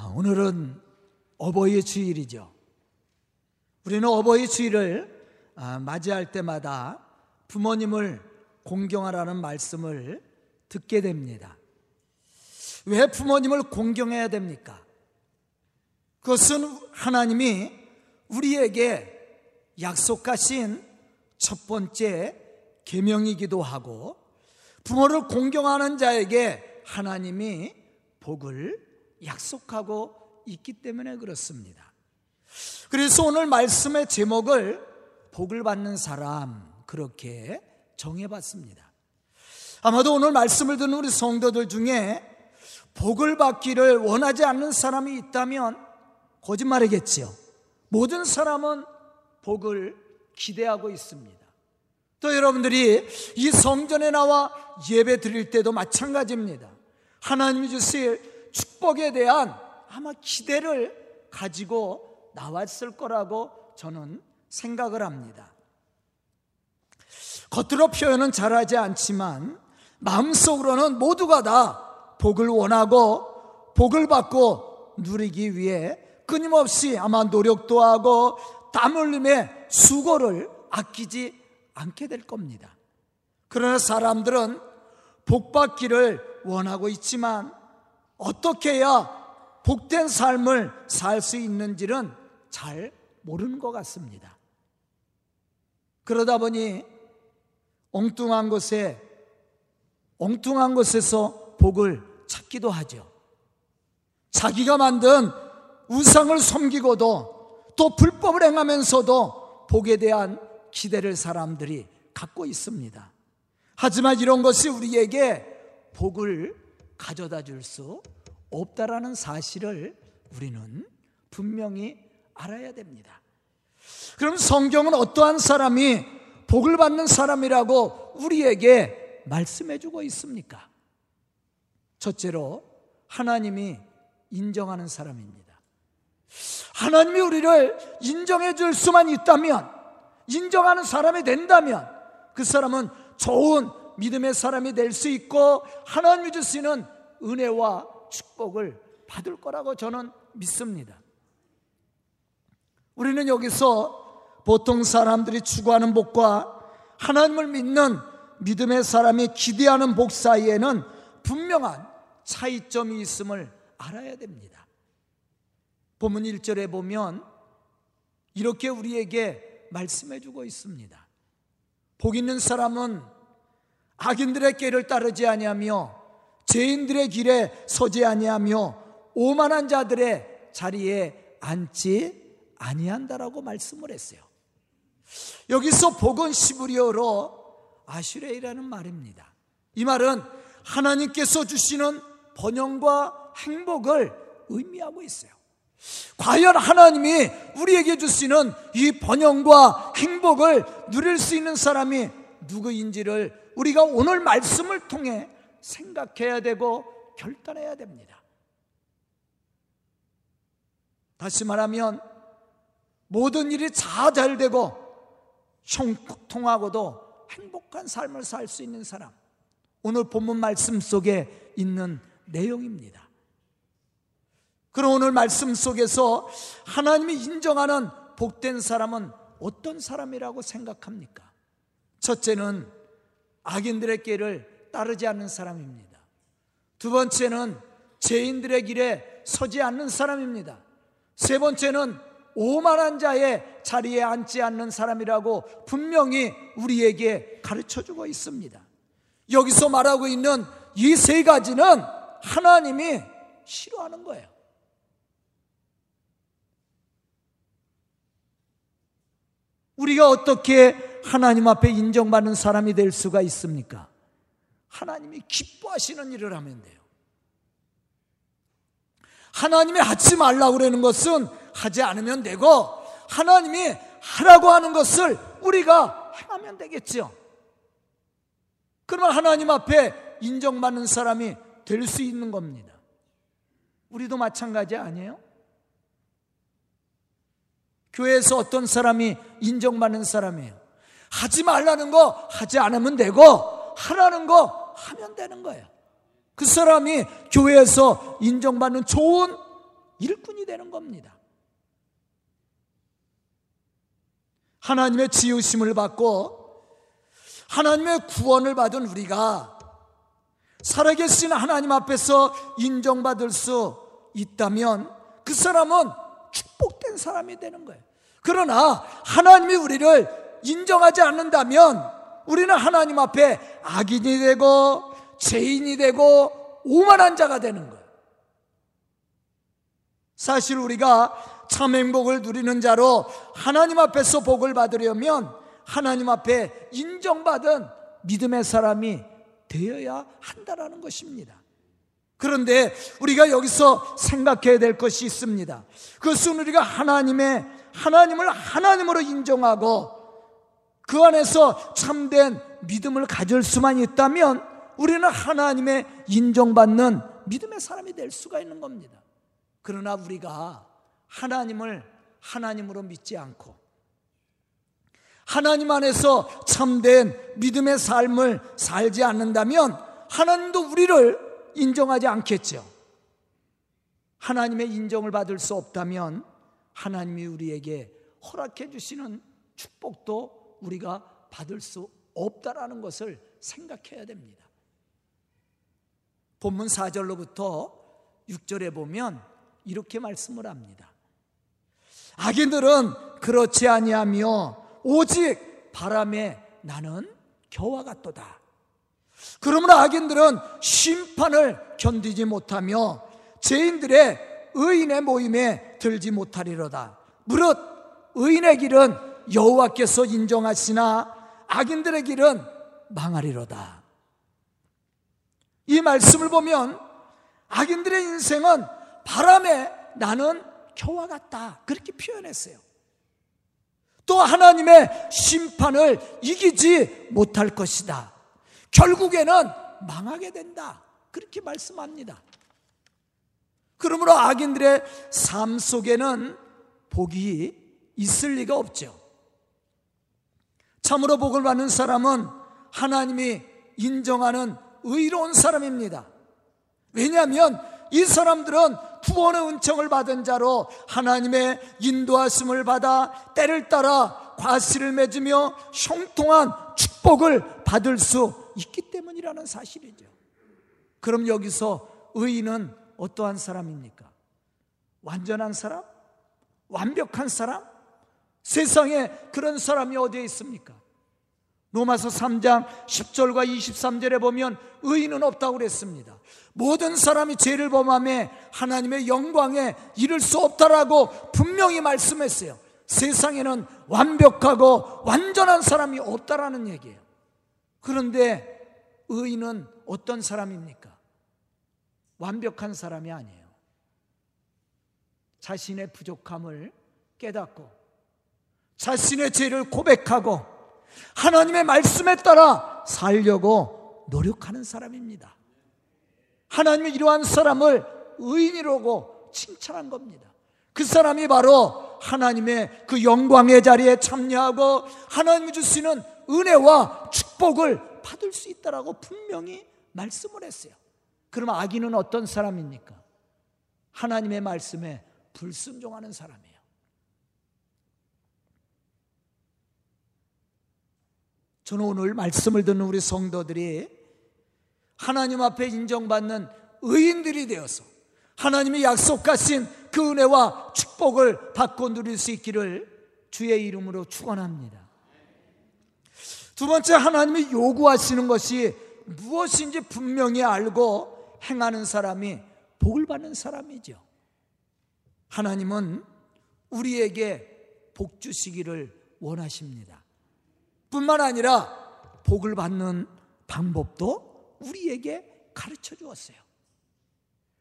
아, 오늘은 어버이 주일이죠. 우리는 어버이 주일을 아, 맞이할 때마다 부모님을 공경하라는 말씀을 듣게 됩니다. 왜 부모님을 공경해야 됩니까? 그것은 하나님이 우리에게 약속하신 첫 번째 계명이기도 하고 부모를 공경하는 자에게 하나님이 복을 약속하고 있기 때문에 그렇습니다. 그래서 오늘 말씀의 제목을 복을 받는 사람 그렇게 정해봤습니다. 아마도 오늘 말씀을 듣는 우리 성도들 중에 복을 받기를 원하지 않는 사람이 있다면 거짓말이겠지요. 모든 사람은 복을 기대하고 있습니다. 또 여러분들이 이 성전에 나와 예배 드릴 때도 마찬가지입니다. 하나님이 주실 축복에 대한 아마 기대를 가지고 나왔을 거라고 저는 생각을 합니다. 겉으로 표현은 잘하지 않지만 마음속으로는 모두가 다 복을 원하고 복을 받고 누리기 위해 끊임없이 아마 노력도 하고 땀 흘림의 수고를 아끼지 않게 될 겁니다. 그러나 사람들은 복 받기를 원하고 있지만 어떻게 해야 복된 삶을 살 수 있는지는 잘 모르는 것 같습니다. 그러다 보니 엉뚱한 곳에 엉뚱한 곳에서 복을 찾기도 하죠. 자기가 만든 우상을 섬기고도 또 불법을 행하면서도 복에 대한 기대를 사람들이 갖고 있습니다. 하지만 이런 것이 우리에게 복을 가져다 줄 수 없다라는 사실을 우리는 분명히 알아야 됩니다. 그럼 성경은 어떠한 사람이 복을 받는 사람이라고 우리에게 말씀해 주고 있습니까? 첫째로 하나님이 인정하는 사람입니다. 하나님이 우리를 인정해 줄 수만 있다면, 인정하는 사람이 된다면, 그 사람은 좋은 믿음의 사람이 될 수 있고, 하나님이 주시는 은혜와 축복을 받을 거라고 저는 믿습니다. 우리는 여기서 보통 사람들이 추구하는 복과 하나님을 믿는 믿음의 사람이 기대하는 복 사이에는 분명한 차이점이 있음을 알아야 됩니다. 본문 1절에 보면 이렇게 우리에게 말씀해 주고 있습니다. 복 있는 사람은 악인들의 길을 따르지 아니하며 죄인들의 길에 서지 아니하며 오만한 자들의 자리에 앉지 아니한다라고 말씀을 했어요. 여기서 복은 시브리어로 아슈레이라는 말입니다. 이 말은 하나님께서 주시는 번영과 행복을 의미하고 있어요. 과연 하나님이 우리에게 주시는 이 번영과 행복을 누릴 수 있는 사람이 누구인지를 우리가 오늘 말씀을 통해 생각해야 되고 결단해야 됩니다. 다시 말하면 모든 일이 다 잘 되고 형통하고도 행복한 삶을 살 수 있는 사람. 오늘 본문 말씀 속에 있는 내용입니다. 그럼 오늘 말씀 속에서 하나님이 인정하는 복된 사람은 어떤 사람이라고 생각합니까? 첫째는 악인들의 길을 따르지 않는 사람입니다. 두 번째는 죄인들의 길에 서지 않는 사람입니다. 세 번째는 오만한 자의 자리에 앉지 않는 사람이라고 분명히 우리에게 가르쳐 주고 있습니다. 여기서 말하고 있는 이 세 가지는 하나님이 싫어하는 거예요. 우리가 어떻게 하나님 앞에 인정받는 사람이 될 수가 있습니까? 하나님이 기뻐하시는 일을 하면 돼요. 하나님이 하지 말라고 그러는 것은 하지 않으면 되고 하나님이 하라고 하는 것을 우리가 행하면 되겠죠. 그러면 하나님 앞에 인정받는 사람이 될 수 있는 겁니다. 우리도 마찬가지 아니에요? 교회에서 어떤 사람이 인정받는 사람이에요. 하지 말라는 거 하지 않으면 되고 하라는 거 하면 되는 거예요. 그 사람이 교회에서 인정받는 좋은 일꾼이 되는 겁니다. 하나님의 지으심을 받고 하나님의 구원을 받은 우리가 살아계신 하나님 앞에서 인정받을 수 있다면 그 사람은 축복된 사람이 되는 거예요. 그러나 하나님이 우리를 인정하지 않는다면 우리는 하나님 앞에 악인이 되고 죄인이 되고 오만한 자가 되는 거예요. 사실 우리가 참 행복을 누리는 자로 하나님 앞에서 복을 받으려면 하나님 앞에 인정받은 믿음의 사람이 되어야 한다라는 것입니다. 그런데 우리가 여기서 생각해야 될 것이 있습니다. 그것은 우리가 하나님의 하나님을 하나님으로 인정하고 그 안에서 참된 믿음을 가질 수만 있다면 우리는 하나님의 인정받는 믿음의 사람이 될 수가 있는 겁니다. 그러나 우리가 하나님을 하나님으로 믿지 않고 하나님 안에서 참된 믿음의 삶을 살지 않는다면 하나님도 우리를 인정하지 않겠죠. 하나님의 인정을 받을 수 없다면 하나님이 우리에게 허락해 주시는 축복도 우리가 받을 수 없다라는 것을 생각해야 됩니다. 본문 4절로부터 6절에 보면 이렇게 말씀을 합니다. 악인들은 그렇지 아니하며 오직 바람에 나는 겨와 같도다. 그러므로 악인들은 심판을 견디지 못하며 죄인들의 의인의 모임에 들지 못하리로다. 무릇 의인의 길은 여호와께서 인정하시나 악인들의 길은 망하리로다. 이 말씀을 보면 악인들의 인생은 바람에 나는 겨와 같다. 그렇게 표현했어요. 또 하나님의 심판을 이기지 못할 것이다. 결국에는 망하게 된다. 그렇게 말씀합니다. 그러므로 악인들의 삶 속에는 복이 있을 리가 없죠. 참으로 복을 받는 사람은 하나님이 인정하는 의로운 사람입니다. 왜냐하면 이 사람들은 구원의 은총을 받은 자로 하나님의 인도하심을 받아 때를 따라 과실을 맺으며 형통한 축복을 받을 수 있기 때문이라는 사실이죠. 그럼 여기서 의인은 어떠한 사람입니까? 완전한 사람? 완벽한 사람? 세상에 그런 사람이 어디에 있습니까? 로마서 3장 10절과 23절에 보면 의인은 없다고 그랬습니다. 모든 사람이 죄를 범함에 하나님의 영광에 이를 수 없다라고 분명히 말씀했어요. 세상에는 완벽하고 완전한 사람이 없다라는 얘기예요. 그런데 의인은 어떤 사람입니까? 완벽한 사람이 아니에요. 자신의 부족함을 깨닫고 자신의 죄를 고백하고 하나님의 말씀에 따라 살려고 노력하는 사람입니다. 하나님이 이러한 사람을 의인이라고 칭찬한 겁니다. 그 사람이 바로 하나님의 그 영광의 자리에 참여하고 하나님이 주시는 은혜와 축복을 받을 수 있다라고 분명히 말씀을 했어요. 그럼 악인은 어떤 사람입니까? 하나님의 말씀에 불순종하는 사람이에요. 저는 오늘 말씀을 듣는 우리 성도들이 하나님 앞에 인정받는 의인들이 되어서 하나님이 약속하신 그 은혜와 축복을 받고 누릴 수 있기를 주의 이름으로 축원합니다. 두 번째 하나님이 요구하시는 것이 무엇인지 분명히 알고 행하는 사람이 복을 받는 사람이죠. 하나님은 우리에게 복 주시기를 원하십니다. 뿐만 아니라 복을 받는 방법도 우리에게 가르쳐 주었어요.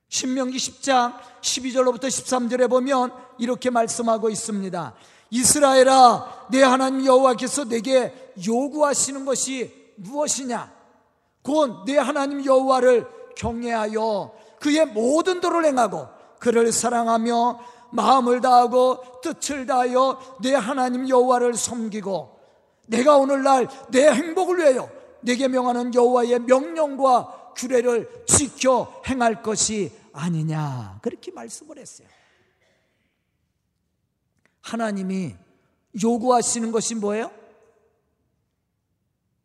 신명기 10장 12절로부터 13절에 보면 이렇게 말씀하고 있습니다. 이스라엘아 내 하나님 여호와께서 내게 요구하시는 것이 무엇이냐? 곧 내 하나님 여호와를 경외하여 그의 모든 도를 행하고 그를 사랑하며 마음을 다하고 뜻을 다하여 내 하나님 여호와를 섬기고 내가 오늘날 내 행복을 위하여 내게 명하는 여호와의 명령과 규례를 지켜 행할 것이 아니냐 그렇게 말씀을 했어요. 하나님이 요구하시는 것이 뭐예요?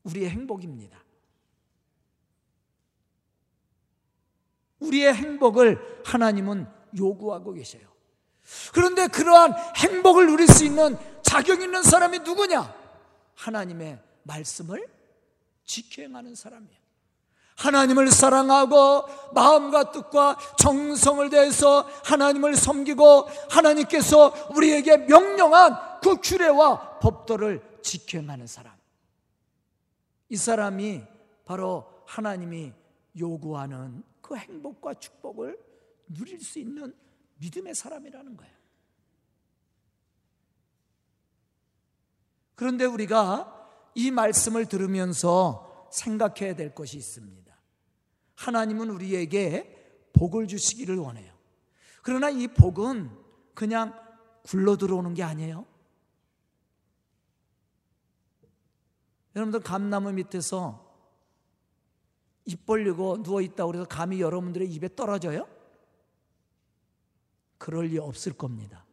우리의 행복입니다. 우리의 행복을 하나님은 요구하고 계셔요. 그런데 그러한 행복을 누릴 수 있는 자격 있는 사람이 누구냐? 하나님의 말씀을 지켜 행하는 사람이에요. 하나님을 사랑하고 마음과 뜻과 정성을 다해서 하나님을 섬기고 하나님께서 우리에게 명령한 그 규례와 법도를 지켜 행하는 사람. 이 사람이 바로 하나님이 요구하는 그 행복과 축복을 누릴 수 있는 믿음의 사람이라는 거예요. 그런데 우리가 이 말씀을 들으면서 생각해야 될 것이 있습니다. 하나님은 우리에게 복을 주시기를 원해요. 그러나 이 복은 그냥 굴러 들어오는 게 아니에요. 여러분들 감나무 밑에서 입 벌리고 누워 있다 그래서 감이 여러분들의 입에 떨어져요? 그럴 리 없을 겁니다.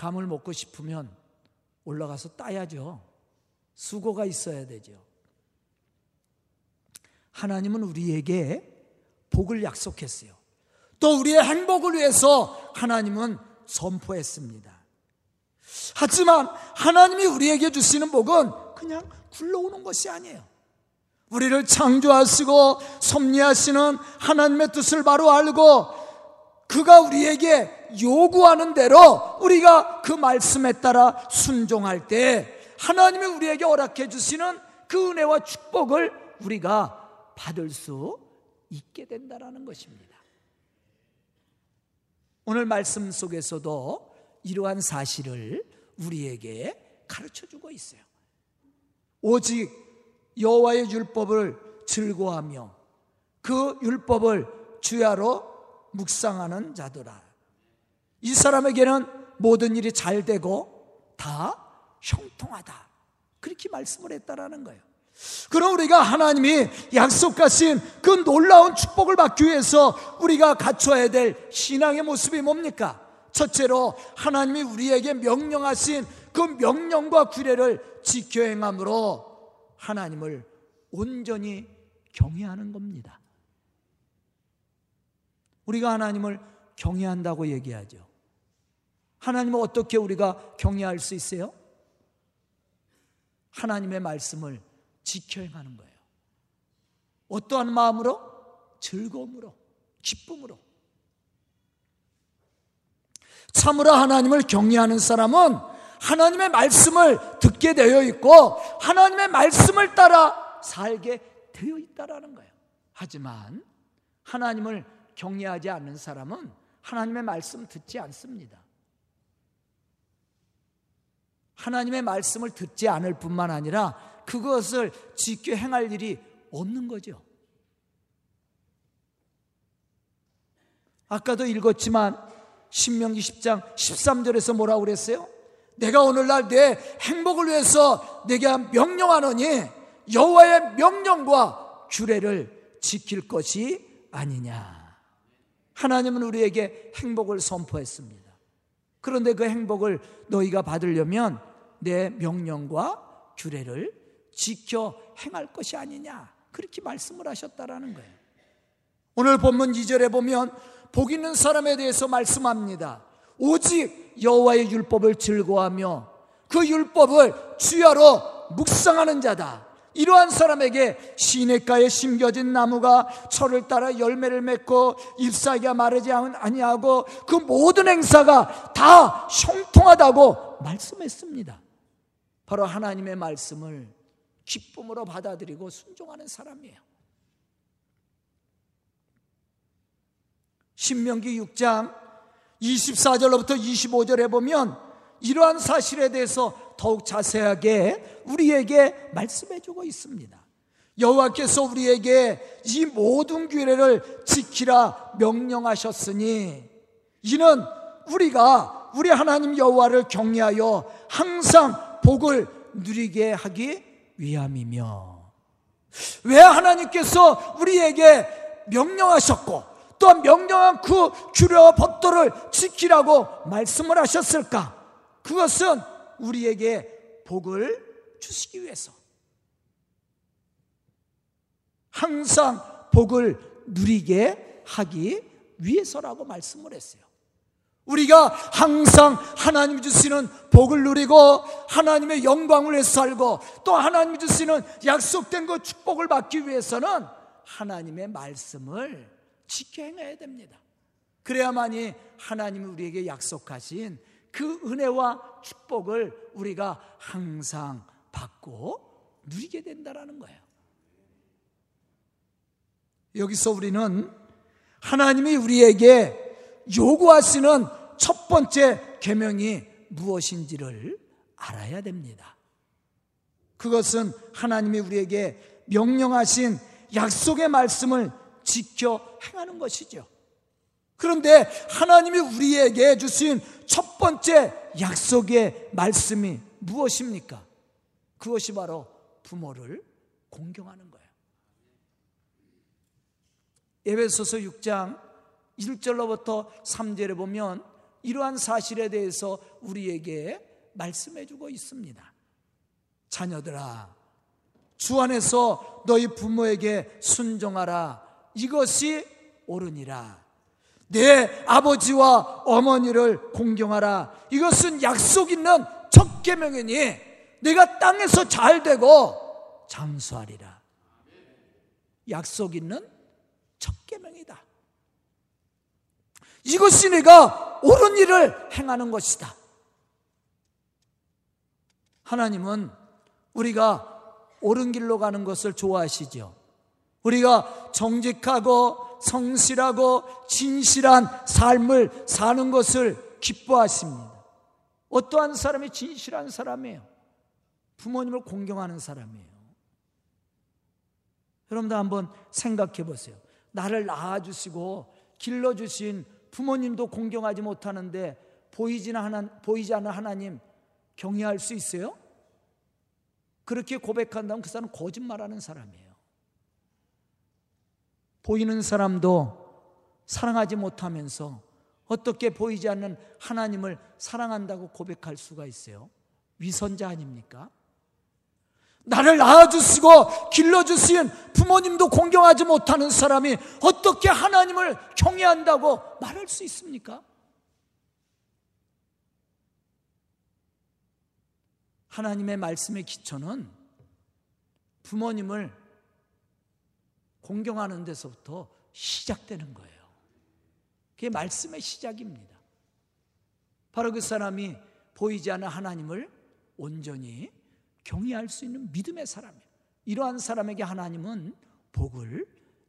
감을 먹고 싶으면 올라가서 따야죠. 수고가 있어야 되죠. 하나님은 우리에게 복을 약속했어요. 또 우리의 행복을 위해서 하나님은 선포했습니다. 하지만 하나님이 우리에게 주시는 복은 그냥 굴러오는 것이 아니에요. 우리를 창조하시고 섭리하시는 하나님의 뜻을 바로 알고 그가 우리에게 요구하는 대로 우리가 그 말씀에 따라 순종할 때 하나님이 우리에게 허락해 주시는 그 은혜와 축복을 우리가 받을 수 있게 된다라는 것입니다. 오늘 말씀 속에서도 이러한 사실을 우리에게 가르쳐 주고 있어요. 오직 여호와의 율법을 즐거하며 그 율법을 주야로 묵상하는 자들아. 이 사람에게는 모든 일이 잘 되고 다 형통하다. 그렇게 말씀을 했다라는 거예요. 그럼 우리가 하나님이 약속하신 그 놀라운 축복을 받기 위해서 우리가 갖춰야 될 신앙의 모습이 뭡니까? 첫째로 하나님이 우리에게 명령하신 그 명령과 규례를 지켜 행함으로 하나님을 온전히 경외하는 겁니다. 우리가 하나님을 경외한다고 얘기하죠. 하나님을 어떻게 우리가 경외할 수 있어요? 하나님의 말씀을 지켜 행하는 거예요. 어떠한 마음으로? 즐거움으로, 기쁨으로. 참으로 하나님을 경외하는 사람은 하나님의 말씀을 듣게 되어 있고 하나님의 말씀을 따라 살게 되어 있다라는 거예요. 하지만 하나님을 경외하지 않는 사람은 하나님의 말씀 듣지 않습니다. 하나님의 말씀을 듣지 않을 뿐만 아니라 그것을 지켜 행할 일이 없는 거죠. 아까도 읽었지만 신명기 10장 13절에서 뭐라고 그랬어요? 내가 오늘날 내 행복을 위해서 내게 명령하노니 여호와의 명령과 규례를 지킬 것이 아니냐. 하나님은 우리에게 행복을 선포했습니다. 그런데 그 행복을 너희가 받으려면 내 명령과 규례를 지켜 행할 것이 아니냐. 그렇게 말씀을 하셨다라는 거예요. 오늘 본문 2절에 보면 복 있는 사람에 대해서 말씀합니다. 오직 여호와의 율법을 즐거워하며 그 율법을 주야로 묵상하는 자다. 이러한 사람에게 시냇가에 심겨진 나무가 철을 따라 열매를 맺고 잎사귀가 마르지 아니하고 그 모든 행사가 다 형통하다고 말씀했습니다. 바로 하나님의 말씀을 기쁨으로 받아들이고 순종하는 사람이에요. 신명기 6장 24절로부터 25절에 보면 이러한 사실에 대해서 더욱 자세하게 우리에게 말씀해 주고 있습니다. 여호와께서 우리에게 이 모든 규례를 지키라 명령하셨으니 이는 우리가 우리 하나님 여호와를 경외하여 항상 복을 누리게 하기 위함이며 왜 하나님께서 우리에게 명령하셨고 또 명령한 그 규례와 법도를 지키라고 말씀을 하셨을까? 그것은 우리에게 복을 주시기 위해서. 항상 복을 누리게 하기 위해서라고 말씀을 했어요. 우리가 항상 하나님 주시는 복을 누리고 하나님의 영광을 위해 살고 또 하나님 주시는 약속된 그 축복을 받기 위해서는 하나님의 말씀을 지켜 행해야 됩니다. 그래야만이 하나님이 우리에게 약속하신 그 은혜와 축복을 우리가 항상 받고 누리게 된다라는 거예요. 여기서 우리는 하나님이 우리에게 요구하시는 첫 번째 계명이 무엇인지를 알아야 됩니다. 그것은 하나님이 우리에게 명령하신 약속의 말씀을 지켜 행하는 것이죠. 그런데 하나님이 우리에게 주신 첫 번째 약속의 말씀이 무엇입니까? 그것이 바로 부모를 공경하는 거예요. 에베소서 6장 1절로부터 3절에 보면 이러한 사실에 대해서 우리에게 말씀해 주고 있습니다. 자녀들아, 주 안에서 너희 부모에게 순종하라. 이것이 옳으니라. 내 아버지와 어머니를 공경하라. 이것은 약속 있는 첫 계명이니 내가 땅에서 잘 되고 장수하리라. 약속 있는 첫 계명이다. 이것이 내가 옳은 일을 행하는 것이다. 하나님은 우리가 옳은 길로 가는 것을 좋아하시죠. 우리가 정직하고 성실하고 진실한 삶을 사는 것을 기뻐하십니다. 어떠한 사람이 진실한 사람이에요? 부모님을 공경하는 사람이에요. 여러분들 한번 생각해 보세요. 나를 낳아주시고 길러주신 부모님도 공경하지 못하는데 보이지 않는 하나님 경외할 수 있어요? 그렇게 고백한다면 그 사람은 거짓말하는 사람이에요. 보이는 사람도 사랑하지 못하면서 어떻게 보이지 않는 하나님을 사랑한다고 고백할 수가 있어요? 위선자 아닙니까? 나를 낳아주시고 길러주신 부모님도 공경하지 못하는 사람이 어떻게 하나님을 경외한다고 말할 수 있습니까? 하나님의 말씀의 기초는 부모님을 공경하는 데서부터 시작되는 거예요. 그게 말씀의 시작입니다. 바로 그 사람이 보이지 않는 하나님을 온전히 경외할 수 있는 믿음의 사람이에요. 이러한 사람에게 하나님은 복을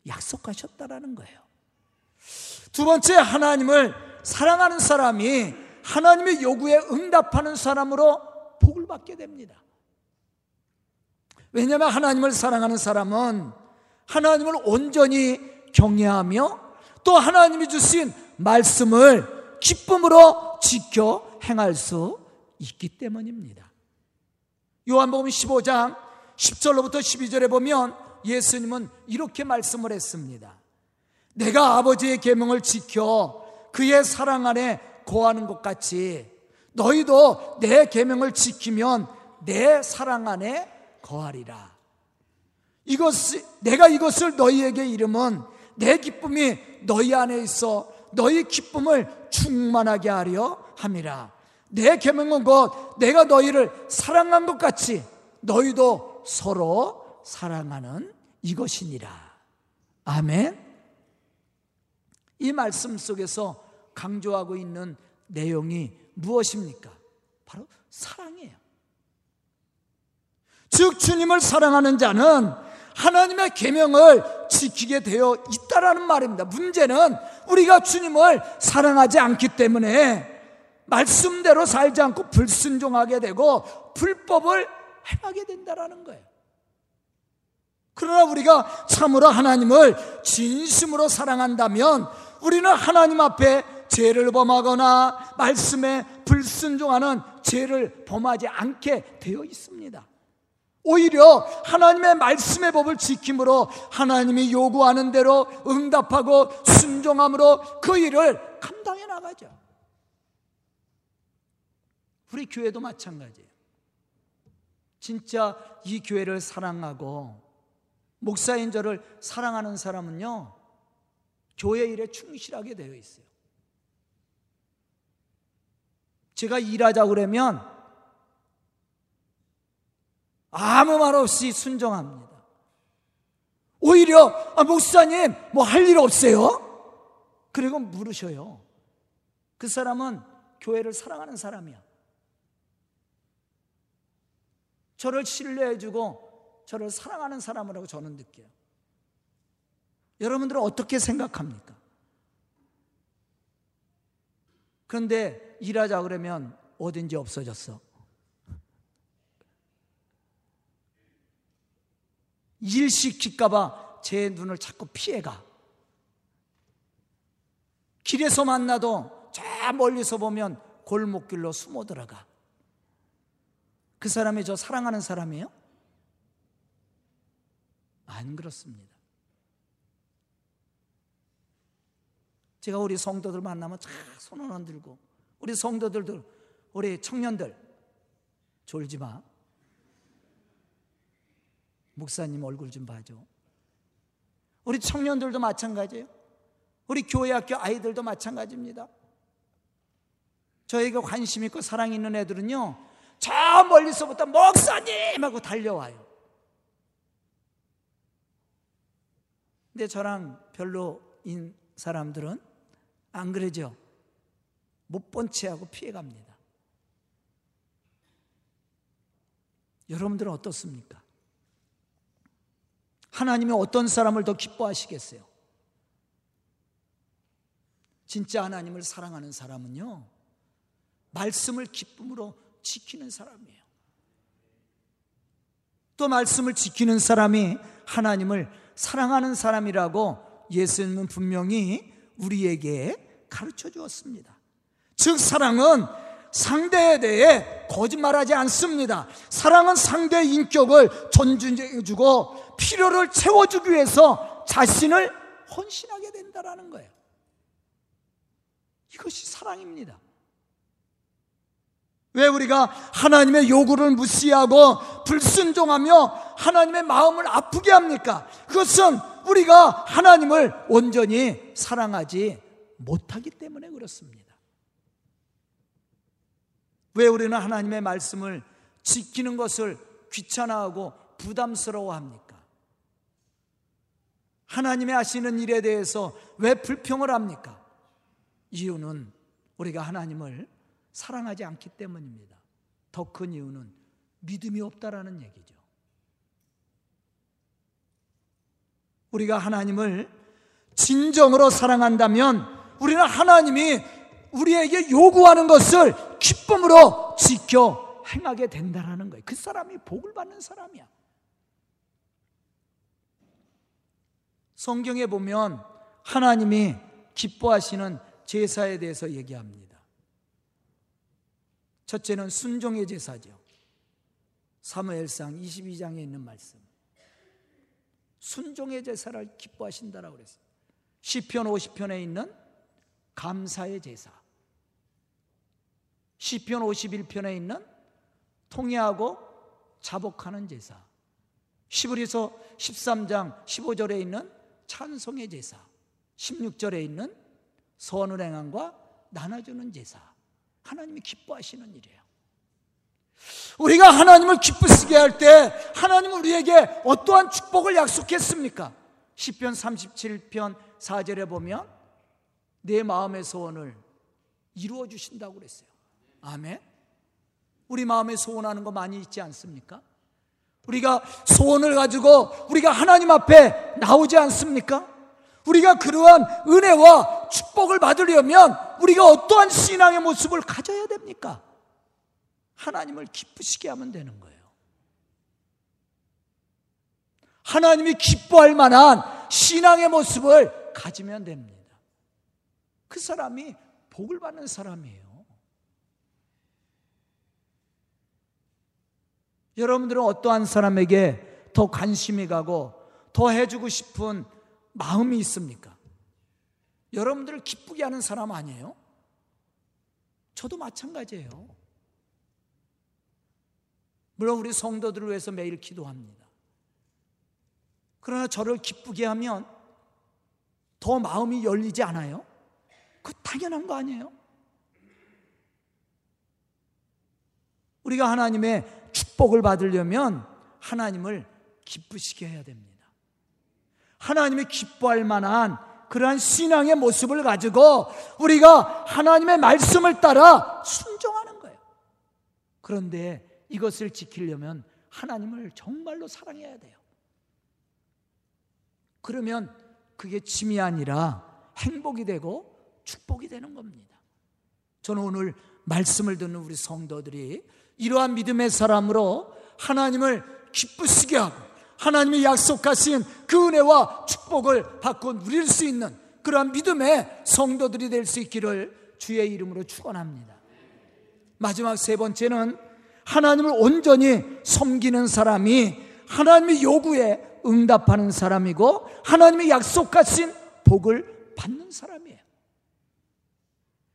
약속하셨다라는 거예요. 두 번째 하나님을 사랑하는 사람이 하나님의 요구에 응답하는 사람으로 복을 받게 됩니다. 왜냐하면 하나님을 사랑하는 사람은 하나님을 온전히 경외하며 또 하나님이 주신 말씀을 기쁨으로 지켜 행할 수 있기 때문입니다. 요한복음 15장 10절로부터 12절에 보면 예수님은 이렇게 말씀을 했습니다. 내가 아버지의 계명을 지켜 그의 사랑 안에 거하는 것 같이 너희도 내 계명을 지키면 내 사랑 안에 거하리라. 이것 내가 이것을 너희에게 이름은 내 기쁨이 너희 안에 있어 너희 기쁨을 충만하게 하려 함이라. 내 계명은 곧 내가 너희를 사랑한 것 같이 너희도 서로 사랑하는 이것이니라. 아멘. 이 말씀 속에서 강조하고 있는 내용이 무엇입니까? 바로 사랑이에요. 즉 주님을 사랑하는 자는 하나님의 계명을 지키게 되어 있다라는 말입니다. 문제는 우리가 주님을 사랑하지 않기 때문에 말씀대로 살지 않고 불순종하게 되고 불법을 행하게 된다라는 거예요. 그러나 우리가 참으로 하나님을 진심으로 사랑한다면 우리는 하나님 앞에 죄를 범하거나 말씀에 불순종하는 죄를 범하지 않게 되어 있습니다. 오히려 하나님의 말씀의 법을 지킴으로 하나님이 요구하는 대로 응답하고 순종함으로 그 일을 감당해 나가죠. 우리 교회도 마찬가지예요. 진짜 이 교회를 사랑하고 목사인 저를 사랑하는 사람은요, 교회 일에 충실하게 되어 있어요. 제가 일하자 그러면 아무 말 없이 순종합니다. 오히려 아, 목사님 뭐 할 일 없어요? 그리고 물으셔요. 그 사람은 교회를 사랑하는 사람이야. 저를 신뢰해주고 저를 사랑하는 사람이라고 저는 느껴요. 여러분들은 어떻게 생각합니까? 그런데 일하자 그러면 어딘지 없어졌어. 일 시킬까봐 제 눈을 자꾸 피해가. 길에서 만나도 저 멀리서 보면 골목길로 숨어 들어가. 그 사람이 저 사랑하는 사람이에요? 안 그렇습니다. 제가 우리 성도들 만나면 쫙 손을 안 들고 우리 성도들도 우리 청년들 졸지 마. 목사님 얼굴 좀 봐줘. 우리 청년들도 마찬가지예요. 우리 교회 학교 아이들도 마찬가지입니다. 저에게 관심 있고 사랑 있는 애들은요, 저 멀리서부터 목사님 하고 달려와요. 근데 저랑 별로인 사람들은 안 그러죠? 못본 채하고 피해갑니다. 여러분들은 어떻습니까? 하나님이 어떤 사람을 더 기뻐하시겠어요? 진짜 하나님을 사랑하는 사람은요, 말씀을 기쁨으로 지키는 사람이에요. 또 말씀을 지키는 사람이 하나님을 사랑하는 사람이라고 예수님은 분명히 우리에게 가르쳐 주었습니다. 즉, 사랑은 상대에 대해 거짓말하지 않습니다. 사랑은 상대의 인격을 존중해주고 필요를 채워주기 위해서 자신을 헌신하게 된다는 거예요. 이것이 사랑입니다. 왜 우리가 하나님의 요구를 무시하고 불순종하며 하나님의 마음을 아프게 합니까? 그것은 우리가 하나님을 온전히 사랑하지 못하기 때문에 그렇습니다. 왜 우리는 하나님의 말씀을 지키는 것을 귀찮아하고 부담스러워 합니까? 하나님의 하시는 일에 대해서 왜 불평을 합니까? 이유는 우리가 하나님을 사랑하지 않기 때문입니다. 더 큰 이유는 믿음이 없다라는 얘기죠. 우리가 하나님을 진정으로 사랑한다면 우리는 하나님이 우리에게 요구하는 것을 기쁨으로 지켜 행하게 된다라는 거예요. 그 사람이 복을 받는 사람이야. 성경에 보면 하나님이 기뻐하시는 제사에 대해서 얘기합니다. 첫째는 순종의 제사죠. 사무엘상 22장에 있는 말씀. 순종의 제사를 기뻐하신다라고 그랬어요. 시편 50편에 있는 감사의 제사. 시편 51편에 있는 통회하고 자복하는 제사. 시브리서 13장 15절에 있는 찬송의 제사. 16절에 있는 선을 행함과 나눠주는 제사. 하나님이 기뻐하시는 일이에요. 우리가 하나님을 기쁘시게 할 때 하나님은 우리에게 어떠한 축복을 약속했습니까? 10편 37편 4절에 보면 내 마음의 소원을 이루어 주신다고 그랬어요. 아멘. 우리 마음에 소원하는 거 많이 있지 않습니까? 우리가 소원을 가지고 우리가 하나님 앞에 나오지 않습니까? 우리가 그러한 은혜와 축복을 받으려면 우리가 어떠한 신앙의 모습을 가져야 됩니까? 하나님을 기쁘시게 하면 되는 거예요. 하나님이 기뻐할 만한 신앙의 모습을 가지면 됩니다. 그 사람이 복을 받는 사람이에요. 여러분들은 어떠한 사람에게 더 관심이 가고 더 해주고 싶은 마음이 있습니까? 여러분들을 기쁘게 하는 사람 아니에요? 저도 마찬가지예요. 물론 우리 성도들을 위해서 매일 기도합니다. 그러나 저를 기쁘게 하면 더 마음이 열리지 않아요? 그 당연한 거 아니에요? 우리가 하나님의 축복을 받으려면 하나님을 기쁘시게 해야 됩니다. 하나님이 기뻐할 만한 그러한 신앙의 모습을 가지고 우리가 하나님의 말씀을 따라 순종하는 거예요. 그런데 이것을 지키려면 하나님을 정말로 사랑해야 돼요. 그러면 그게 짐이 아니라 행복이 되고 축복이 되는 겁니다. 저는 오늘 말씀을 듣는 우리 성도들이 이러한 믿음의 사람으로 하나님을 기쁘시게 하고 하나님이 약속하신 그 은혜와 축복을 받고 누릴 수 있는 그러한 믿음의 성도들이 될 수 있기를 주의 이름으로 축원합니다. 마지막 세 번째는 하나님을 온전히 섬기는 사람이 하나님의 요구에 응답하는 사람이고 하나님이 약속하신 복을 받는 사람이에요.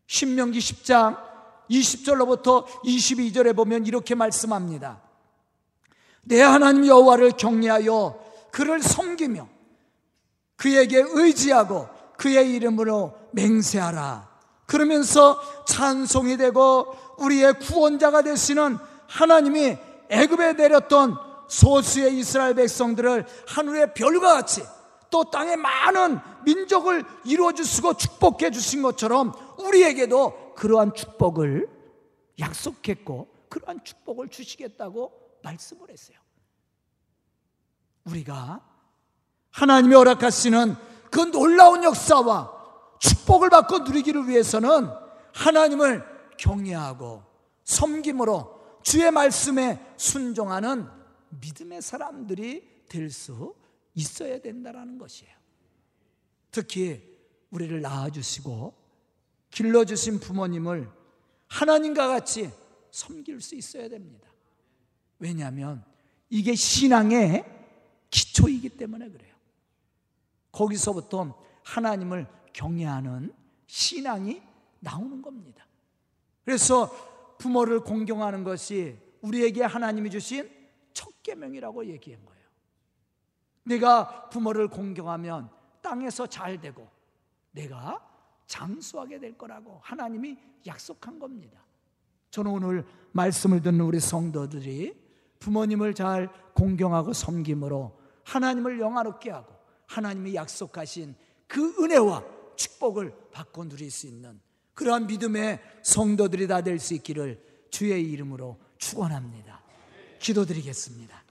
신명기 10장 20절로부터 22절에 보면 이렇게 말씀합니다. 내 하나님 여호와를 경외하여 그를 섬기며 그에게 의지하고 그의 이름으로 맹세하라. 그러면서 찬송이 되고 우리의 구원자가 되시는 하나님이 애굽에 내렸던 소수의 이스라엘 백성들을 하늘의 별과 같이 또 땅의 많은 민족을 이루어 주시고 축복해 주신 것처럼 우리에게도 그러한 축복을 약속했고 그러한 축복을 주시겠다고 말씀을 했어요. 우리가 하나님이 허락하시는 그 놀라운 역사와 축복을 받고 누리기를 위해서는 하나님을 경외하고 섬김으로 주의 말씀에 순종하는 믿음의 사람들이 될 수 있어야 된다는 것이에요. 특히 우리를 낳아주시고 길러주신 부모님을 하나님과 같이 섬길 수 있어야 됩니다. 왜냐하면 이게 신앙의 기초이기 때문에 그래요. 거기서부터 하나님을 경외하는 신앙이 나오는 겁니다. 그래서 부모를 공경하는 것이 우리에게 하나님이 주신 첫 계명이라고 얘기한 거예요. 내가 부모를 공경하면 땅에서 잘 되고 내가 장수하게 될 거라고 하나님이 약속한 겁니다. 저는 오늘 말씀을 듣는 우리 성도들이 부모님을 잘 공경하고 섬김으로 하나님을 영화롭게 하고 하나님이 약속하신 그 은혜와 축복을 받고 누릴 수 있는 그러한 믿음의 성도들이 다 될 수 있기를 주의 이름으로 축원합니다. 기도드리겠습니다.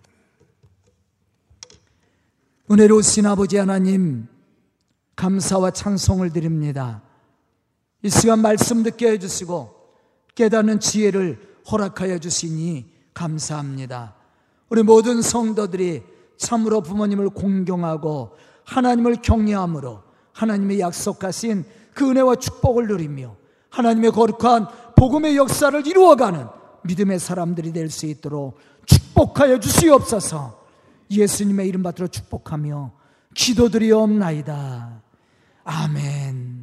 은혜로우신 아버지 하나님 감사와 찬송을 드립니다. 이 시간 말씀 듣게 해주시고 깨닫는 지혜를 허락하여 주시니 감사합니다. 우리 모든 성도들이 참으로 부모님을 공경하고 하나님을 경외함으로 하나님의 약속하신 그 은혜와 축복을 누리며 하나님의 거룩한 복음의 역사를 이루어가는 믿음의 사람들이 될 수 있도록 축복하여 주시옵소서 예수님의 이름 받들어 축복하며 기도드리옵나이다. 아멘.